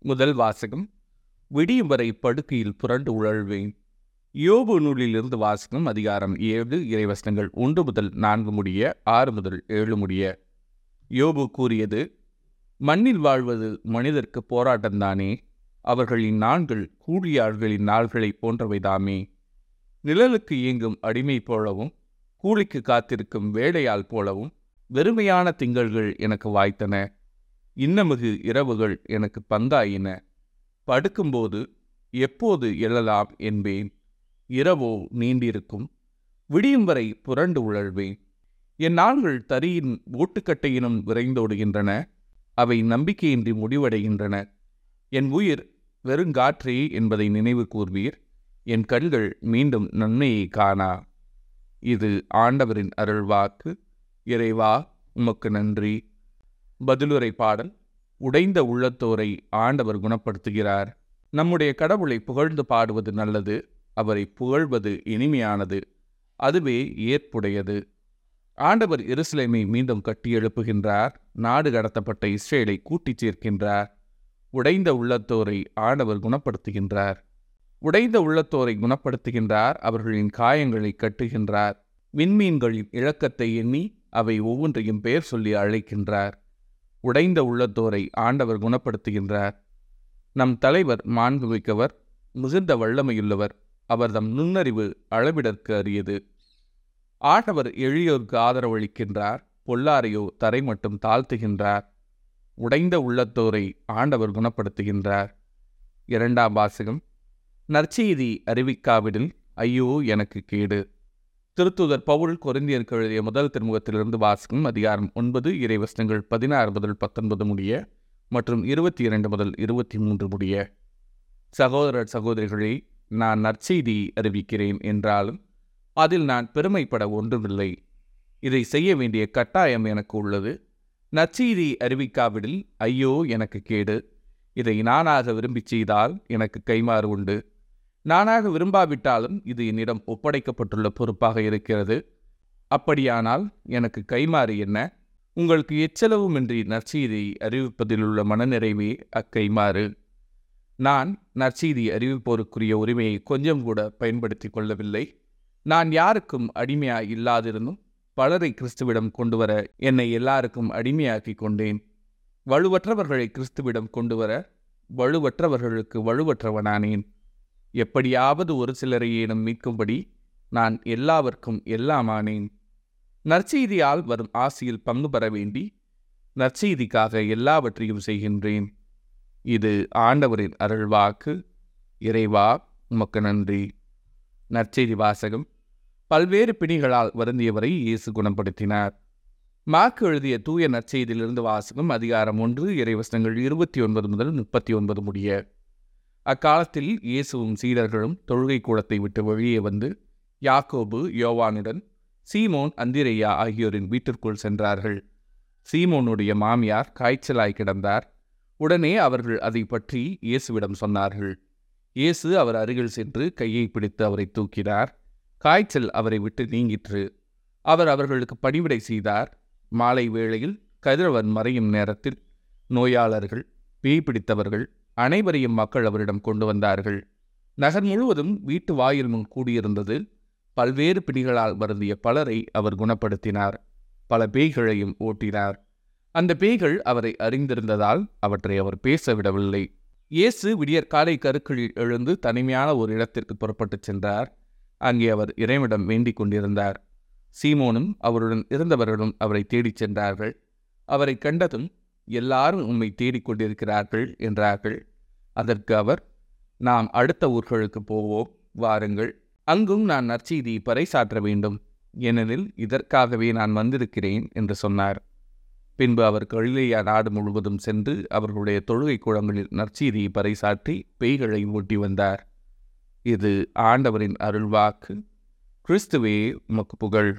முதல் வாசகம். விடியும் வரை படுக்கையில் புரண்டு உழல்வேன். யோபு நூலிலிருந்து வாசகம் அதிகாரம் ஏழு இறைவசனங்கள் ஒன்று முதல் நான்கு முடிய ஆறு முதல் ஏழு முடிய. யோபு கூறியது மண்ணில் வாழ்வது மனிதர்க்கு போராட்டம்தானே அவர்களின் நாள்கள் கூலியாள்களின் நாள்களைப் போன்றவைதாமே நிழலுக்கு இயங்கும் அடிமை போலவும் கூலிக்கு காத்திருக்கும் வேலையாள் போலவும் வெறுமையான திங்கள்கள் எனக்கு வாய்த்தன. இன்னமிகு இரவுகள் எனக்கு பங்காயின படுக்கும்போது எப்போது எழலாம் என்பேன். இரவோ நீண்டிருக்கும். விடியும் வரை புரண்டு உழல்வேன். என் நாள்கள் தரியின் ஓட்டுக்கட்டையினும் விரைந்தோடுகின்றன. அவை நம்பிக்கையின்றி முடிவடைகின்றன. என் உயிர் வெறுங்காற்றே என்பதை நினைவு கூர்வீர். என் கண்கள் மீண்டும் நன்மையை காணா. இது ஆண்டவரின் அருள்வாக்கு. இறைவா உமக்கு நன்றி. பதிலுரை பாடல் உடைந்த உள்ளத்தோரை ஆண்டவர் குணப்படுத்துகிறார். நம்முடைய கடவுளை புகழ்ந்து பாடுவது நல்லது அவரை புகழ்வது இனிமையானது அதுவே ஏற்புடையது. ஆண்டவர் எருசலேமை மீண்டும் கட்டி எழுப்புகின்றார் நாடு கடத்தப்பட்ட இஸ்ரேலை கூட்டிச் சேர்க்கின்றார். உடைந்த உள்ளத்தோரை ஆண்டவர் குணப்படுத்துகின்றார். உடைந்த உள்ளத்தோரை குணப்படுத்துகின்றார் அவர்களின் காயங்களை கட்டுகின்றார். விண்மீன்களின் இழக்கத்தை எண்ணி அவை ஒவ்வொன்றையும் பெயர் சொல்லி அழைக்கின்றார். உடைந்த உள்ளத்தோரை ஆண்டவர் குணப்படுத்துகின்றார். நம் தலைவர் மாண்புமிக்கவர் மிகுந்த வல்லமையுள்ளவர் அவர் தம் நுண்ணறிவு அளவிடற்கு அரியது. ஆண்டவர் எளியோருக்கு ஆதரவளிக்கின்றார் பொல்லாரையோ தரை மட்டும் தாழ்த்துகின்றார். உடைந்த உள்ளத்தோரை ஆண்டவர் குணப்படுத்துகின்றார். இரண்டாம் வாசகம் நற்செய்தி அறிவிக்காவிடில் ஐயோ எனக்கு கேடு. திருத்துதர் பவுல் கொரிந்தியருக்கு எழுதிய முதல் திருமுகத்திலிருந்து வாசிக்கும் அதிகாரம் ஒன்பது இறைவசனங்கள் பதினாறு முதல் பத்தொன்பது முடிய மற்றும் இருபத்தி இரண்டு முதல் இருபத்தி மூன்று முடிய. சகோதரர் சகோதரிகளே நான் நற்செய்தி அறிவிக்கிறேன் என்றாலும் அதில் நான் பெருமைப்பட ஒன்றுமில்லை. இதை செய்ய வேண்டிய கட்டாயம் எனக்கு உள்ளது. நற்செய்தி அறிவிக்காவிடில் ஐயோ எனக்கு கேடு. இதை நானாக விரும்பிச் செய்தால் எனக்கு கைமாறு உண்டு. நானாக விரும்பாவிட்டாலும் இது என்னிடம் ஒப்படைக்கப்பட்டுள்ள பொறுப்பாக இருக்கிறது. அப்படியானால் எனக்கு கைமாறு என்ன? உங்களுக்கு எச்சளவுமின்றி நற்செய்தியை அறிவிப்பதில் உள்ள மனநிறைவே அக்கைமாறு நான் நற்செய்தி அறிவிப்போருக்குரிய உரிமையை கொஞ்சம் கூட பயன்படுத்தி கொள்ளவில்லை. நான் யாருக்கும் அடிமையாய் இல்லாதிருந்தும் பலரை கிறிஸ்துவிடம் கொண்டு வர என்னை எல்லாருக்கும் அடிமையாக்கி கொண்டேன். வலுவற்றவர்களை கிறிஸ்துவிடம் கொண்டு வர வலுவற்றவர்களுக்கு வலுவற்றவனானேன். எப்படியாவது ஒரு சிலரையேனும் மீட்கும்படி நான் எல்லாவர்க்கும் எல்லாமானேன். நற்செய்தியால் வரும் ஆசையில் பங்கு பெற வேண்டி நற்செய்திக்காக எல்லாவற்றையும் செய்கின்றேன். இது ஆண்டவரின் அருள்வாக்கு. இறைவா உமக்கு நன்றி. நற்செய்தி வாசகம். பல்வேறு பிணிகளால் வருந்தியவரை இயேசு குணப்படுத்தினார். மார்க் எழுதிய தூய நற்செய்தியிலிருந்து வாசகம் அதிகாரம் ஒன்று இறைவசனங்கள் இருபத்தி ஒன்பது முதல் முப்பத்தி ஒன்பது முடிய. அக்காலத்தில் இயேசுவும் சீடர்களும் தொழுகை கூடத்தை விட்டு வெளியே வந்து யாக்கோபு யோவானுடன் சீமோன் அந்திரையா ஆகியோரின் வீட்டிற்குள் சென்றார்கள். சீமோனுடைய மாமியார் காய்ச்சலாய் கிடந்தார். உடனே அவர்கள் அதை பற்றி இயேசுவிடம் சொன்னார்கள். இயேசு அவர் அருகில் சென்று கையை பிடித்து அவரை தூக்கினார். காய்ச்சல் அவரை விட்டு நீங்கிற்று. அவர் அவர்களுக்கு பணிவிடை செய்தார். மாலை வேளையில் கதிரவன் மறையும் நேரத்தில் நோயாளர்கள் பேய் பிடித்தவர்கள் அனைவரையும் மக்கள் அவரிடம் கொண்டு வந்தார்கள். நகர் முழுவதும் வீட்டு வாயில் முன் கூடியிருந்தது. பல்வேறு பிணிகளால் வருந்திய பலரை அவர் குணப்படுத்தினார். பல பேய்களையும் ஓட்டினார். அந்த பேய்கள் அவரை அறிந்திருந்ததால் அவற்றை அவர் பேச விடவில்லை இயேசு விடியற்காலை கருக்களில் எழுந்து தனிமையான ஒரு இடத்திற்கு புறப்பட்டுச் சென்றார். அங்கே அவர் இறைவிடம் வேண்டிக் கொண்டிருந்தார். சீமோனும் அவருடன் இருந்தவர்களும் அவரை தேடிச் சென்றார்கள். அவரை கண்டதும் எல்லாரும் உண்மை தேடிக் கொண்டிருக்கிறார்கள் என்றார்கள். அதற்கு அவர் நாம் அடுத்த ஊர்களுக்கு போவோம் வாருங்கள். அங்கும் நான் நற்செய்தி பறைசாற்ற வேண்டும். ஏனெனில் இதற்காகவே நான் வந்திருக்கிறேன் என்று சொன்னார். பின்பு அவர் கலிலேயா நாடு முழுவதும் சென்று அவர்களுடைய தொழுகை கூடங்களில் நற்செய்தியை பறைசாற்றி பேய்களை ஊட்டி வந்தார். இது ஆண்டவரின் அருள்வாக்கு. கிறிஸ்துவே உமக்கு புகழ்.